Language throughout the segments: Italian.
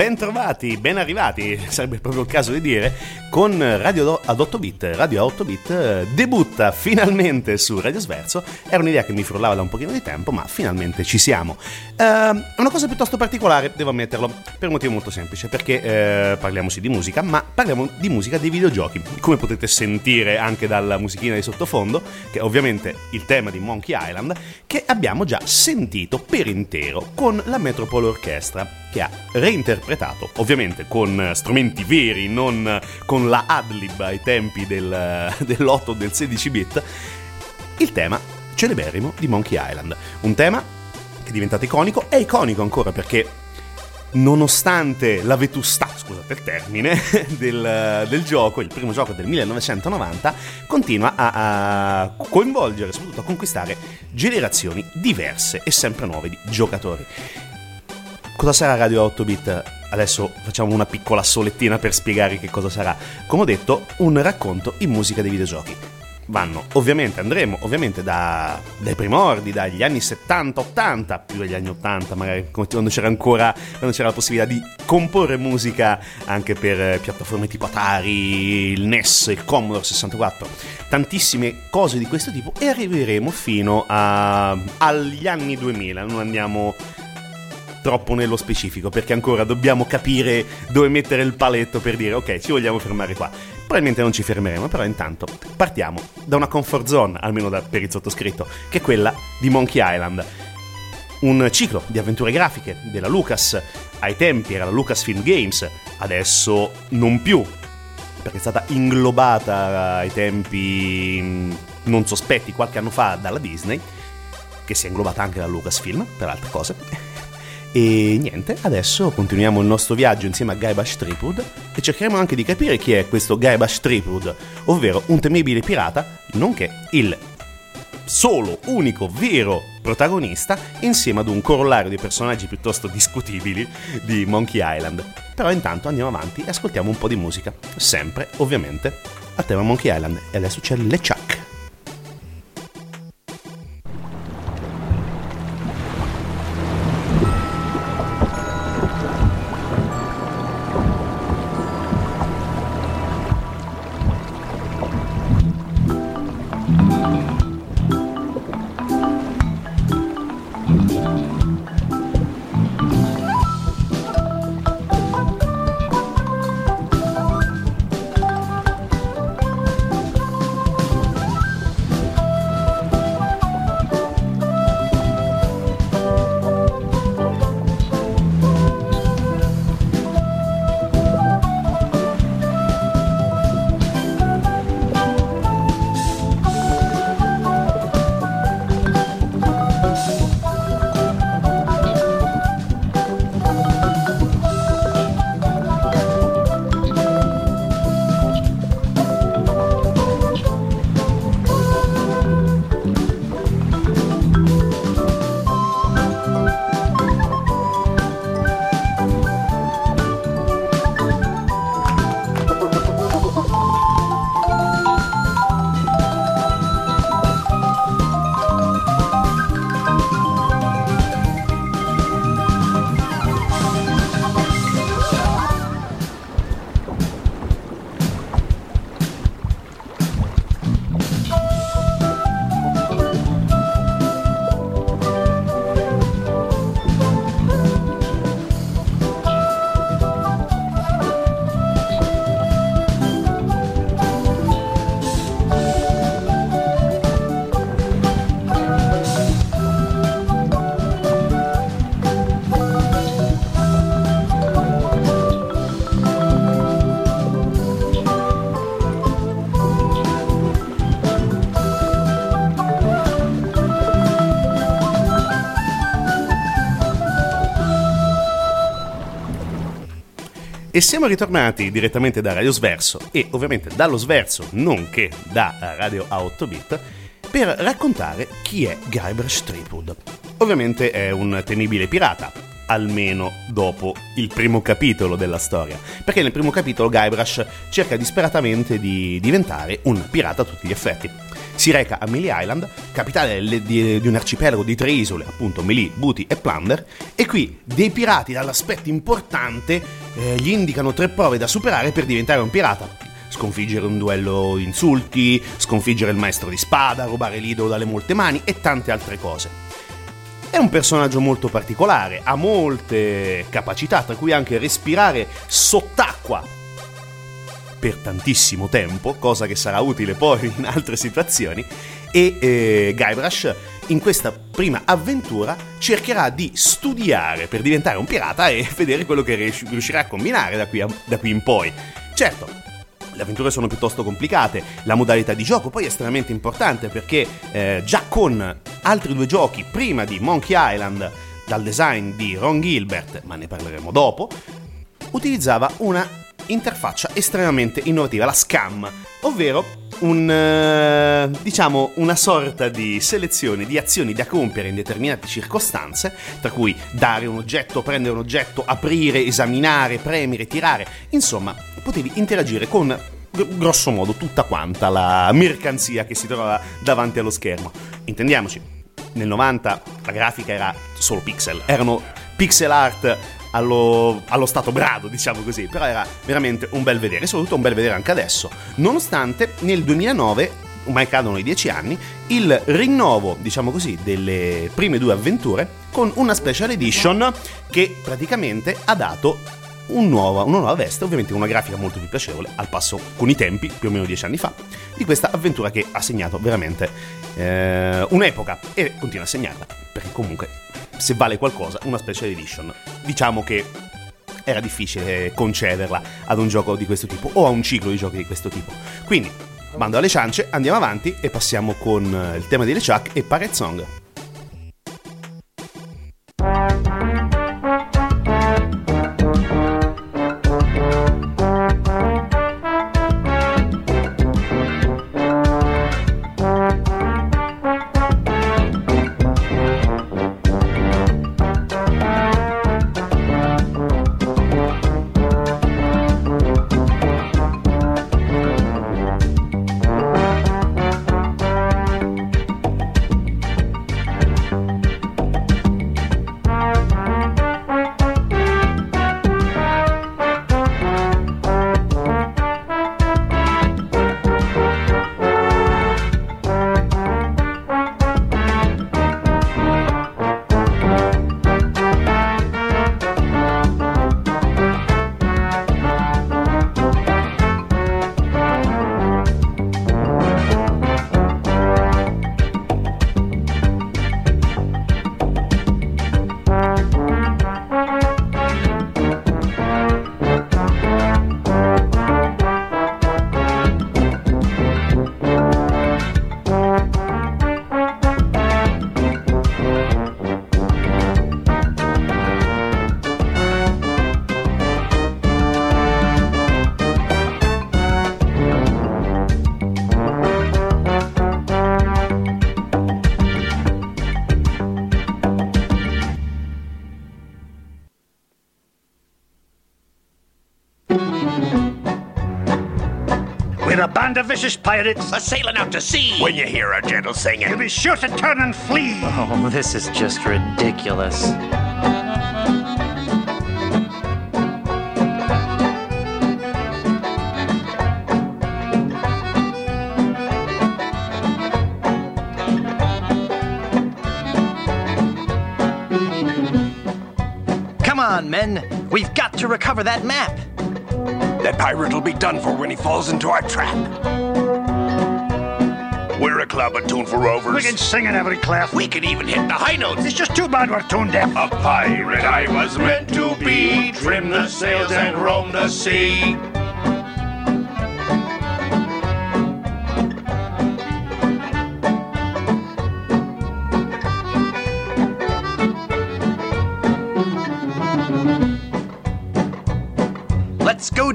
Bentrovati, ben arrivati, sarebbe proprio il caso di dire, con Radio ad 8 bit. Radio a 8 bit eh, debutta finalmente su Radio Sverso. Era un'idea che mi frullava da un pochino di tempo, ma finalmente ci siamo. Uh, una cosa piuttosto particolare, devo ammetterlo, per un motivo molto semplice, perché uh, parliamo sì di musica, ma parliamo di musica dei videogiochi. Come potete sentire anche dalla musichina di sottofondo, che è ovviamente il tema di Monkey Island, che abbiamo già sentito per intero con la Metropole Orchestra che ha reinterpretato, ovviamente con strumenti veri, non con la adlib ai tempi del, dell'8 o del 16 bit, il tema celeberrimo di Monkey Island. Un tema che è diventato iconico, è iconico ancora perché nonostante la vetustà, scusate il termine, del, del, gioco, il primo gioco del 1990, continua a, a, coinvolgere, soprattutto a conquistare generazioni diverse e sempre nuove di giocatori. Cosa sarà Radio 8 bit? Adesso facciamo una piccola solettina per spiegare che cosa sarà. Come ho detto, un racconto in musica dei videogiochi. Vanno, ovviamente, andremo ovviamente da, dai primordi, dagli anni 70-80, più degli anni 80, magari quando c'era ancora quando c'era la possibilità di comporre musica anche per piattaforme tipo Atari, il NES, il Commodore 64, tantissime cose di questo tipo e arriveremo fino a, agli anni 2000, non andiamo troppo nello specifico perché ancora dobbiamo capire dove mettere il paletto per dire ok ci vogliamo fermare qua Probabilmente non ci fermeremo, però intanto partiamo da una comfort zone, almeno da, per il sottoscritto, che è quella di Monkey Island. Un ciclo di avventure grafiche della Lucas, ai tempi era la Lucasfilm Games, adesso non più, perché è stata inglobata ai tempi non sospetti qualche anno fa dalla Disney, che si è inglobata anche dalla Lucasfilm, per altre cose. E niente, adesso continuiamo il nostro viaggio insieme a Guybrush Threepwood e cercheremo anche di capire chi è questo Guybrush Threepwood, ovvero un temibile pirata, nonché il solo, unico, vero protagonista insieme ad un corollario di personaggi piuttosto discutibili di Monkey Island. Però intanto andiamo avanti e ascoltiamo un po' di musica, sempre ovviamente a tema Monkey Island e adesso c'è LeChuck. E siamo ritornati direttamente da Radio Sverso e ovviamente dallo Sverso, nonché da Radio a 8 bit, per raccontare chi è Guybrush Threepwood. Ovviamente è un temibile pirata, almeno dopo il primo capitolo della storia, perché nel primo capitolo Guybrush cerca disperatamente di diventare un pirata a tutti gli effetti si reca a Melee Island, capitale di un arcipelago di tre isole, appunto Melee, Booty e Plunder, e qui dei pirati dall'aspetto importante eh, gli indicano tre prove da superare per diventare un pirata. Sconfiggere un duello insulti, sconfiggere il maestro di spada, rubare l'idolo dalle molte mani e tante altre cose. È un personaggio molto particolare, ha molte capacità, tra cui anche respirare sott'acqua per tantissimo tempo, cosa che sarà utile poi in altre situazioni, e eh, Guybrush in questa prima avventura cercherà di studiare per diventare un pirata e vedere quello che riuscirà a combinare da qui, a, da qui in poi. Certo, le avventure sono piuttosto complicate, la modalità di gioco poi è estremamente importante perché eh, già con altri due giochi prima di Monkey Island dal design di Ron Gilbert, ma ne parleremo dopo, utilizzava una interfaccia estremamente innovativa, la SCAM, ovvero un, eh, diciamo, una sorta di selezione di azioni da compiere in determinate circostanze, tra cui dare un oggetto, prendere un oggetto, aprire, esaminare, premere, tirare, insomma, potevi interagire con grosso modo tutta quanta la mercanzia che si trova davanti allo schermo. Intendiamoci, nel 90 la grafica era solo pixel, erano pixel art allo, allo, stato brado, diciamo così, però era veramente un bel vedere, soprattutto un bel vedere anche adesso, nonostante nel 2009 ormai cadono i dieci anni, il rinnovo, diciamo così, delle prime due avventure con una special edition che praticamente ha dato un nuova, una nuova veste, ovviamente una grafica molto più piacevole, al passo con i tempi, più o meno dieci anni fa, di questa avventura che ha segnato veramente eh, un'epoca e continua a segnarla, perché comunque se vale qualcosa, una special edition. Diciamo che era difficile concederla ad un gioco di questo tipo o a un ciclo di giochi di questo tipo. Quindi, mando alle ciance, andiamo avanti e passiamo con eh, il tema di LeChuck e Pirate Song. Band of vicious pirates. A sailing out to sea. When you hear a gentle singing, you'll be sure to turn and flee. Oh, this is just ridiculous. Come on, men. We've got to recover that map. That pirate will be done for when he falls into our trap. We're a club attuned for rovers. We can sing in every clef. We can even hit the high notes. It's just too bad we're tone deaf. A pirate I was meant to be, trim the sails and roam the sea.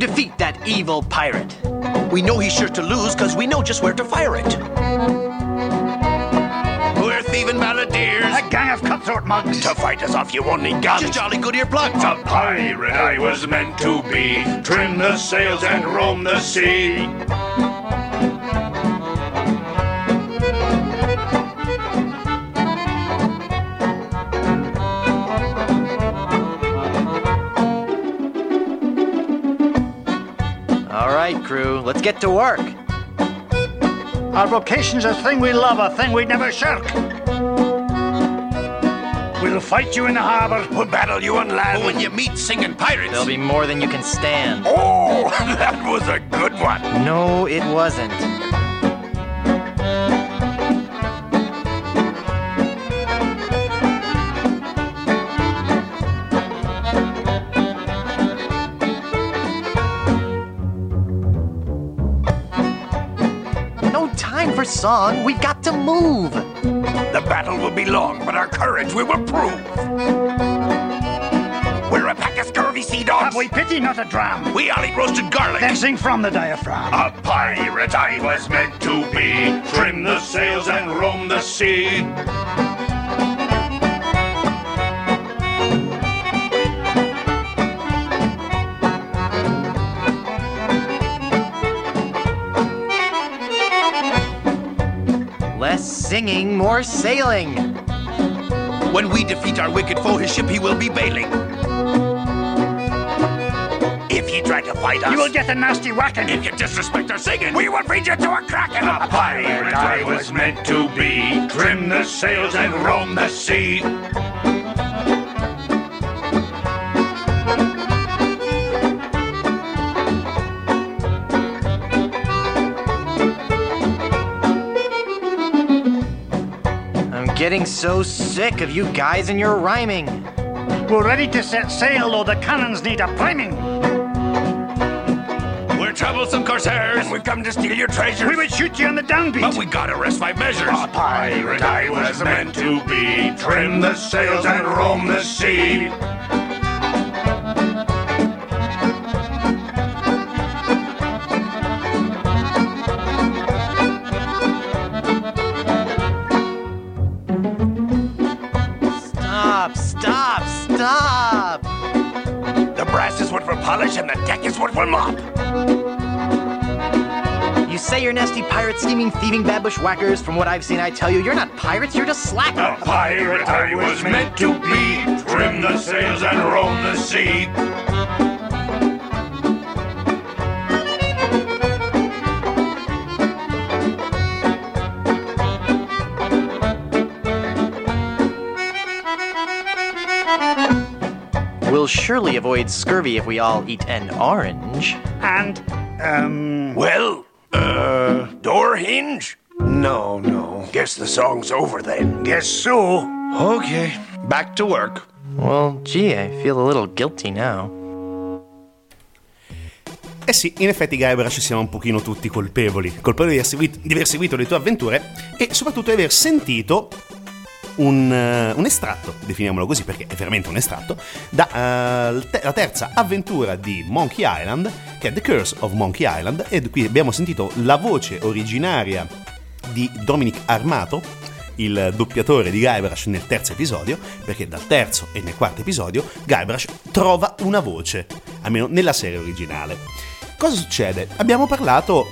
Defeat that evil pirate. We know he's sure to lose because we know just where to fire it. We're thieving balladeers. A gang of cutthroat mugs. To fight us off, you only guns. Just jolly good earplugs. A pirate I was meant to be, trim the sails and roam the sea. Let's get to work. Our vocation's a thing we love, a thing we'd never shirk. We'll fight you in the harbor. We'll battle you on land. Oh, but when you meet singing pirates, There'll be more than you can stand. Oh, that was a good one. No, it wasn't. Time for song. We got to move. The battle will be long, but our courage we will prove. We're a pack of scurvy sea dogs. Have we pity, not a dram? We all eat roasted garlic. Then sing from the diaphragm. A pirate I was meant to be, trim the sails and roam the sea. Less singing, more sailing. when we defeat our wicked foe, his ship he will be bailing. If you try to fight us, You will get a nasty whacking. If you disrespect our singing, we will feed you to a kraken. A pirate I was meant to be, trim the sails and roam the sea. Getting so sick of you guys and your rhyming. We're ready to set sail, though the cannons need a priming. We're troublesome corsairs, and we've come to steal your treasures. We would shoot you on the downbeat. But we gotta rest my measures. A pirate I was meant to be. Trim the sails and roam the sea. Brass is wood for polish, and the deck is wood for mop. You say you're nasty pirate, scheming, thieving, bad bushwhackers. From what I've seen, I tell you, you're not pirates, you're just slackers. A pirate I was meant to be. Trim the sails and roam the sea. We'll surely avoid scurvy if we all eat an orange. And, um, Well, uh, door hinge? No, no. Guess the song's over then. guess so. Okay, back to work. Well, gee, I feel a little guilty now. Eh sì, in effetti Guybrush siamo un pochino tutti colpevoli, colpevoli di aver seguito, di aver seguito le tue avventure e soprattutto di aver sentito un, eh, un estratto, definiamolo così perché è veramente un estratto, dalla terza avventura di Monkey Island, che è The Curse of Monkey Island, e qui abbiamo sentito la voce originaria di Dominic Armato, il doppiatore di Guybrush nel terzo episodio, perché dal terzo e nel quarto episodio Guybrush trova una voce, almeno nella serie originale. Cosa succede? Abbiamo parlato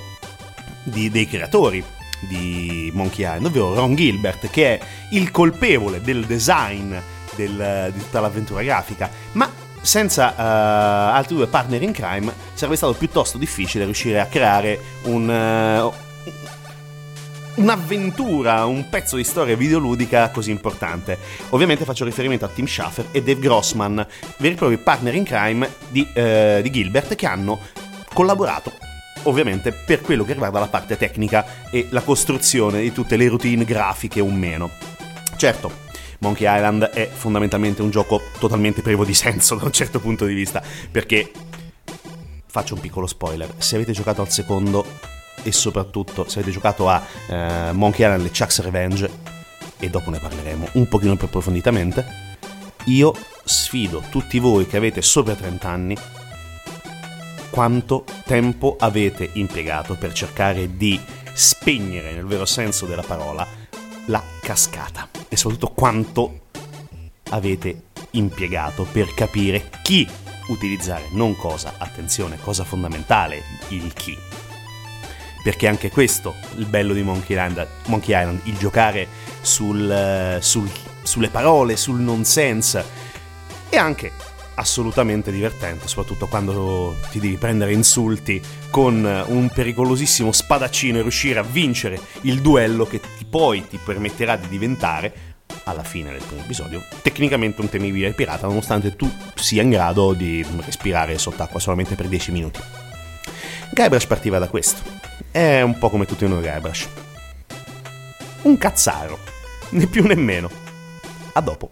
di- dei creatori di Monkey Island, ovvero Ron Gilbert, che è il colpevole del design del- di tutta l'avventura grafica, ma senza eh, altri due partner in crime sarebbe stato piuttosto difficile riuscire a creare un, eh, un'avventura, un pezzo di storia videoludica così importante. Ovviamente faccio riferimento a Tim Schafer e Dave Grossman, veri e propri partner in crime di, eh, di Gilbert che hanno collaborato ovviamente per quello che riguarda la parte tecnica e la costruzione di tutte le routine grafiche o meno. Certo, Monkey Island è fondamentalmente un gioco totalmente privo di senso da un certo punto di vista, perché faccio un piccolo spoiler, se avete giocato al secondo e soprattutto se avete giocato a eh, Monkey Island e Chuck's Revenge, e dopo ne parleremo un pochino più approfonditamente, io sfido tutti voi che avete sopra 30 anni quanto tempo avete impiegato per cercare di spegnere, nel vero senso della parola, la cascata e soprattutto quanto avete impiegato per capire chi utilizzare, non cosa, attenzione, cosa fondamentale, il chi. Perché anche questo, il bello di Monkey Island, Monkey Island il giocare sul, eh, sul- sulle parole, sul nonsense, è anche assolutamente divertente, soprattutto quando ti devi prendere insulti con un pericolosissimo spadaccino e riuscire a vincere il duello che ti- poi ti permetterà di diventare, alla fine del primo episodio, tecnicamente un temibile pirata, nonostante tu sia in grado di respirare sott'acqua solamente per 10 minuti. Guybrush partiva da questo. È un po' come tutti noi Guybrush. Un cazzaro, né più né meno. A dopo.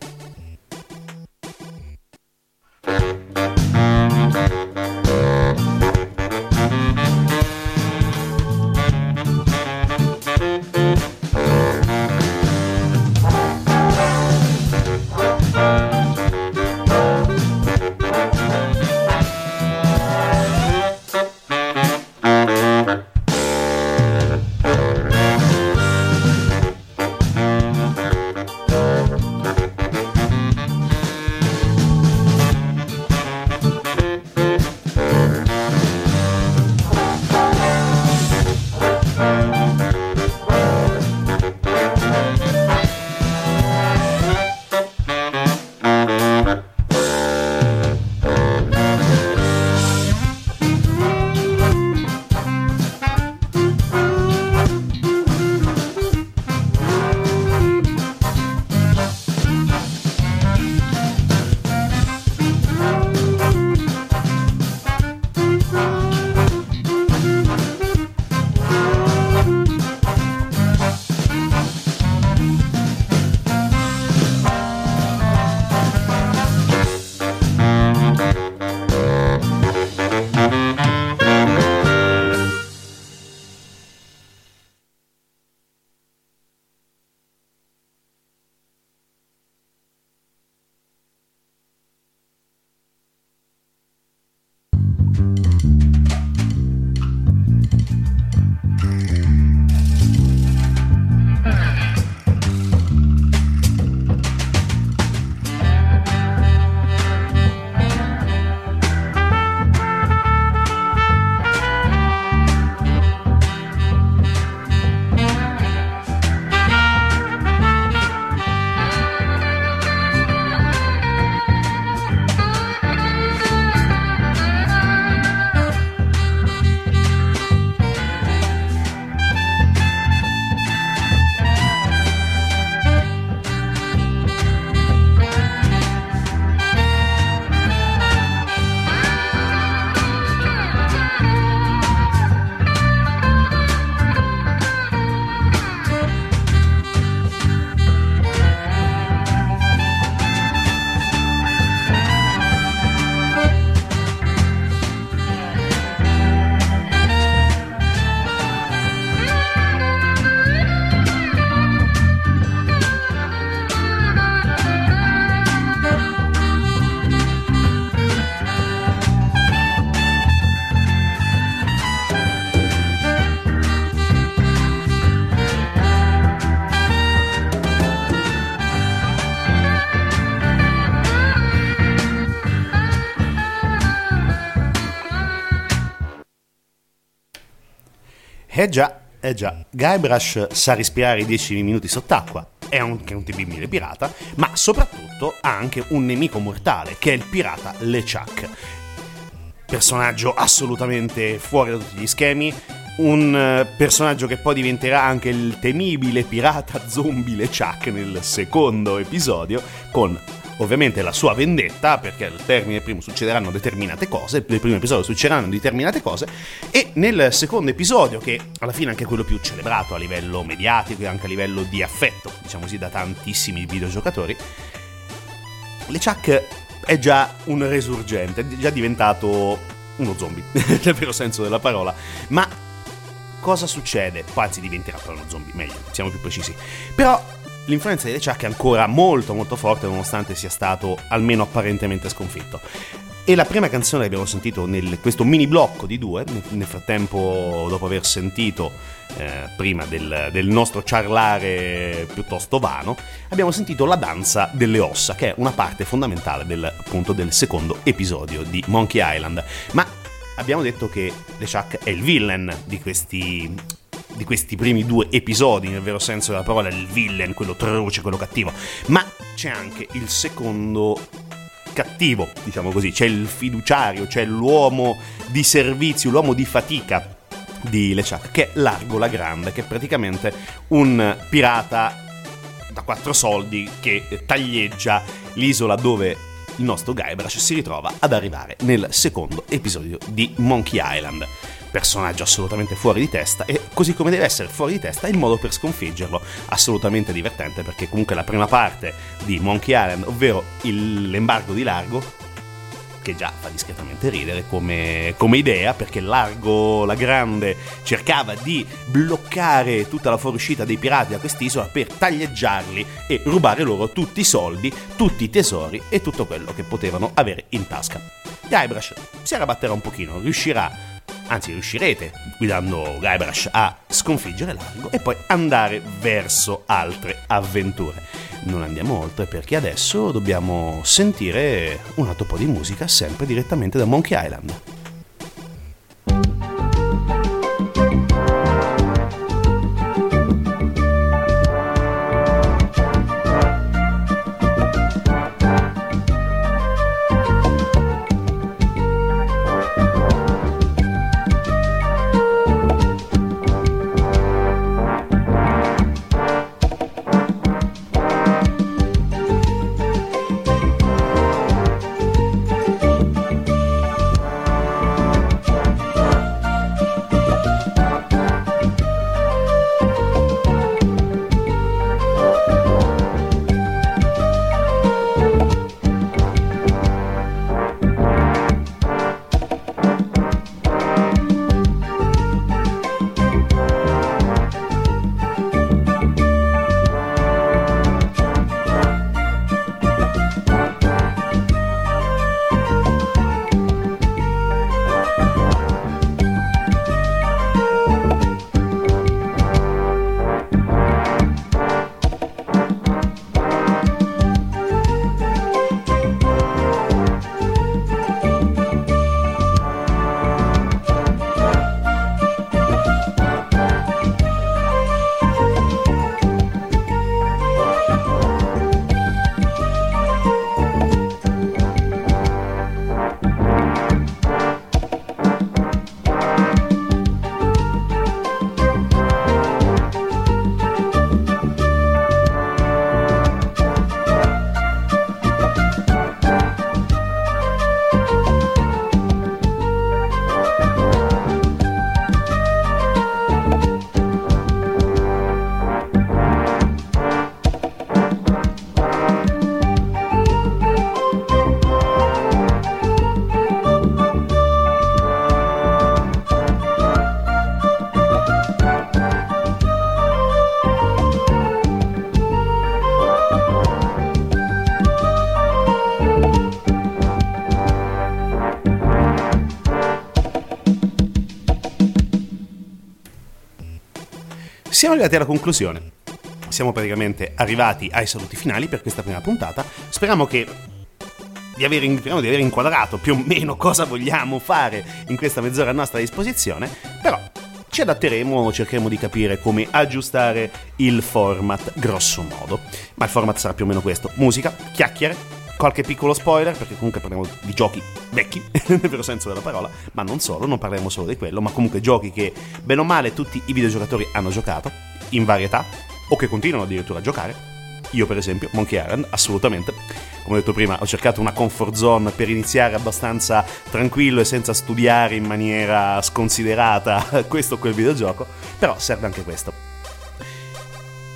Eh già, eh già, Guybrush sa respirare 10 minuti sott'acqua, è anche un TB1000 pirata, ma soprattutto ha anche un nemico mortale, che è il pirata LeChuck. Personaggio assolutamente fuori da tutti gli schemi, un eh, personaggio che poi diventerà anche il temibile pirata zombie LeChuck nel secondo episodio, con ovviamente la sua vendetta, perché al termine primo succederanno determinate cose, nel primo episodio succederanno determinate cose, e nel secondo episodio, che alla fine è anche quello più celebrato a livello mediatico e anche a livello di affetto, diciamo così, da tantissimi videogiocatori, LeChuck è già un resurgente, è già diventato uno zombie, nel vero senso della parola, ma cosa succede? Poi anzi diventerà poi uno zombie, meglio, siamo più precisi. Però l'influenza di LeChuck è ancora molto molto forte nonostante sia stato almeno apparentemente sconfitto. E la prima canzone che abbiamo sentito in questo mini blocco di due, nel frattempo dopo aver sentito eh, prima del, del, nostro ciarlare piuttosto vano, abbiamo sentito la danza delle ossa, che è una parte fondamentale del, appunto, del secondo episodio di Monkey Island. Ma abbiamo detto che LeChuck è il villain di questi di questi primi due episodi, nel vero senso della parola, il villain, quello truce, quello cattivo, ma c'è anche il secondo cattivo, diciamo così, c'è il fiduciario, c'è l'uomo di servizio, l'uomo di fatica di LeChuck, che è Largo la Grande, che è praticamente un pirata da quattro soldi che taglieggia l'isola dove il nostro Guybrush si ritrova ad arrivare nel secondo episodio di Monkey Island personaggio assolutamente fuori di testa e così come deve essere fuori di testa il modo per sconfiggerlo assolutamente divertente perché comunque la prima parte di Monkey Island ovvero il, l'embargo di Largo che già fa discretamente ridere come, come, idea, perché Largo la Grande cercava di bloccare tutta la fuoriuscita dei pirati da quest'isola per taglieggiarli e rubare loro tutti i soldi, tutti i tesori e tutto quello che potevano avere in tasca. Guybrush si arrabatterà un pochino, riuscirà anzi riuscirete guidando Guybrush a sconfiggere Largo e poi andare verso altre avventure. Non andiamo oltre perché adesso dobbiamo sentire un altro po' di musica sempre direttamente da Monkey Island. Siamo arrivati alla conclusione. Siamo praticamente arrivati ai saluti finali per questa prima puntata. Speriamo che di aver, di aver inquadrato più o meno cosa vogliamo fare in questa mezz'ora a nostra disposizione, però ci adatteremo, cercheremo di capire come aggiustare il format grosso modo. Ma il format sarà più o meno questo: musica, chiacchiere, qualche piccolo spoiler, perché comunque parliamo di giochi vecchi, nel vero senso della parola, ma non solo, non parleremo solo di quello, ma comunque giochi che bene o male tutti i videogiocatori hanno giocato, in varietà, o che continuano addirittura a giocare. Io per esempio, Monkey Island, assolutamente. Come ho detto prima, ho cercato una comfort zone per iniziare abbastanza tranquillo e senza studiare in maniera sconsiderata questo o quel videogioco, però serve anche questo.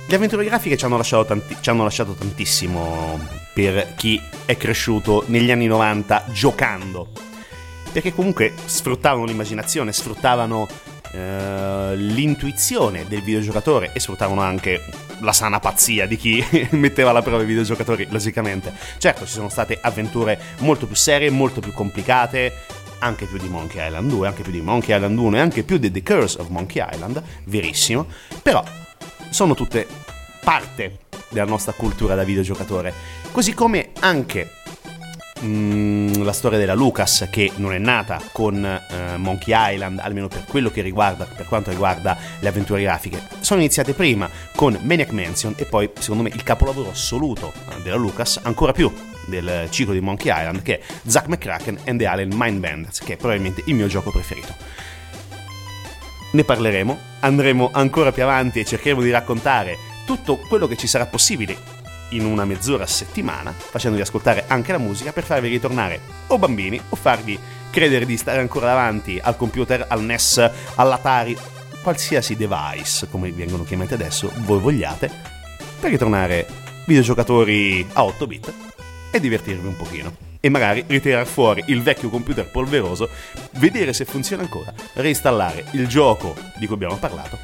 Le avventure grafiche ci hanno, tanti- ci hanno, lasciato tantissimo per chi è cresciuto negli anni 90 giocando. Perché comunque sfruttavano l'immaginazione, sfruttavano eh, l'intuizione del videogiocatore e sfruttavano anche la sana pazzia di chi metteva alla prova i videogiocatori, logicamente. Certo, ci sono state avventure molto più serie, molto più complicate, anche più di Monkey Island 2, anche più di Monkey Island 1 e anche più di The Curse of Monkey Island, verissimo, però sono tutte parte della nostra cultura da videogiocatore, così come anche Mm, la storia della Lucas che non è nata con uh, Monkey Island, almeno per quello che riguarda, per quanto riguarda le avventure grafiche. Sono iniziate prima con Maniac Mansion e poi, secondo me, il capolavoro assoluto uh, della Lucas, ancora più del ciclo di Monkey Island, che è Zack McCracken and the Alien Mind Bandits, che è probabilmente il mio gioco preferito. Ne parleremo, andremo ancora più avanti e cercheremo di raccontare tutto quello che ci sarà possibile in una mezz'ora a settimana, facendovi ascoltare anche la musica per farvi ritornare o bambini o farvi credere di stare ancora davanti al computer, al NES, all'Atari, qualsiasi device, come vengono chiamati adesso, voi vogliate, per ritornare videogiocatori a 8 bit e divertirvi un pochino. E magari ritirare fuori il vecchio computer polveroso, vedere se funziona ancora, reinstallare il gioco di cui abbiamo parlato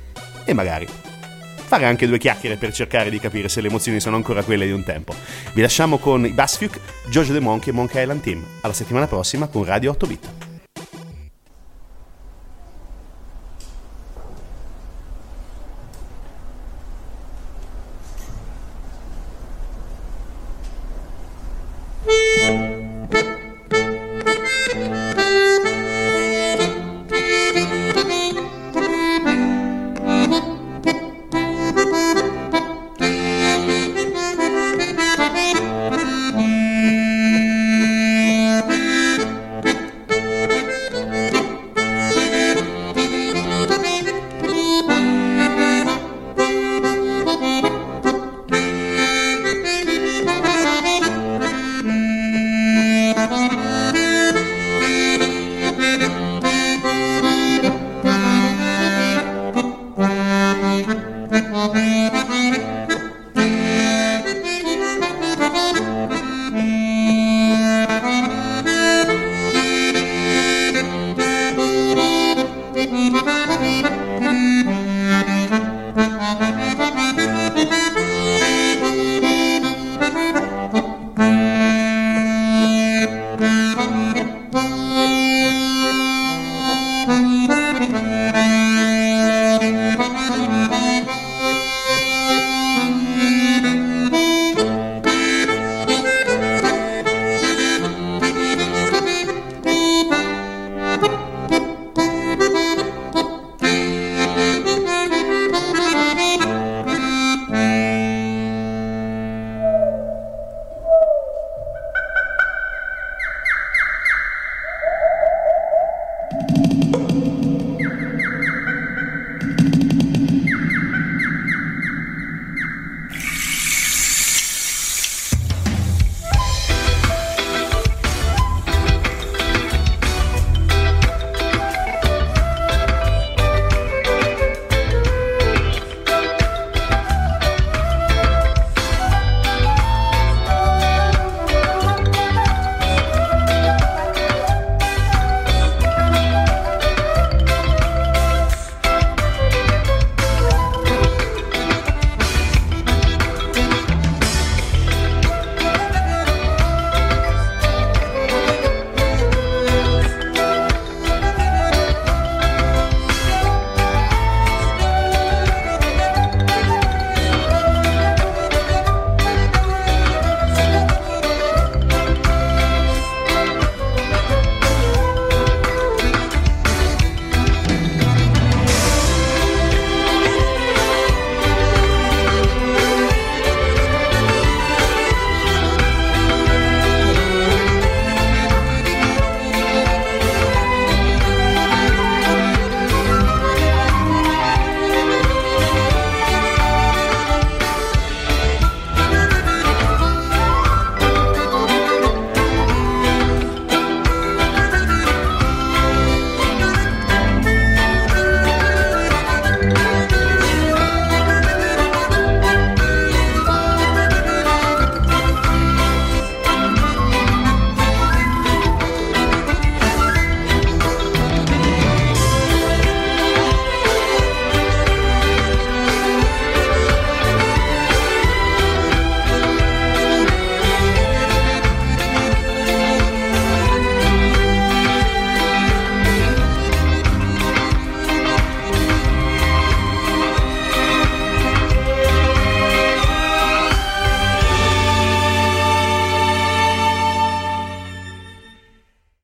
e magari fare anche due chiacchiere per cercare di capire se le emozioni sono ancora quelle di un tempo. Vi lasciamo con i Basfiuk, Giorgio De Monkey e Monkey Island Team. Alla settimana prossima con Radio 8 Bit.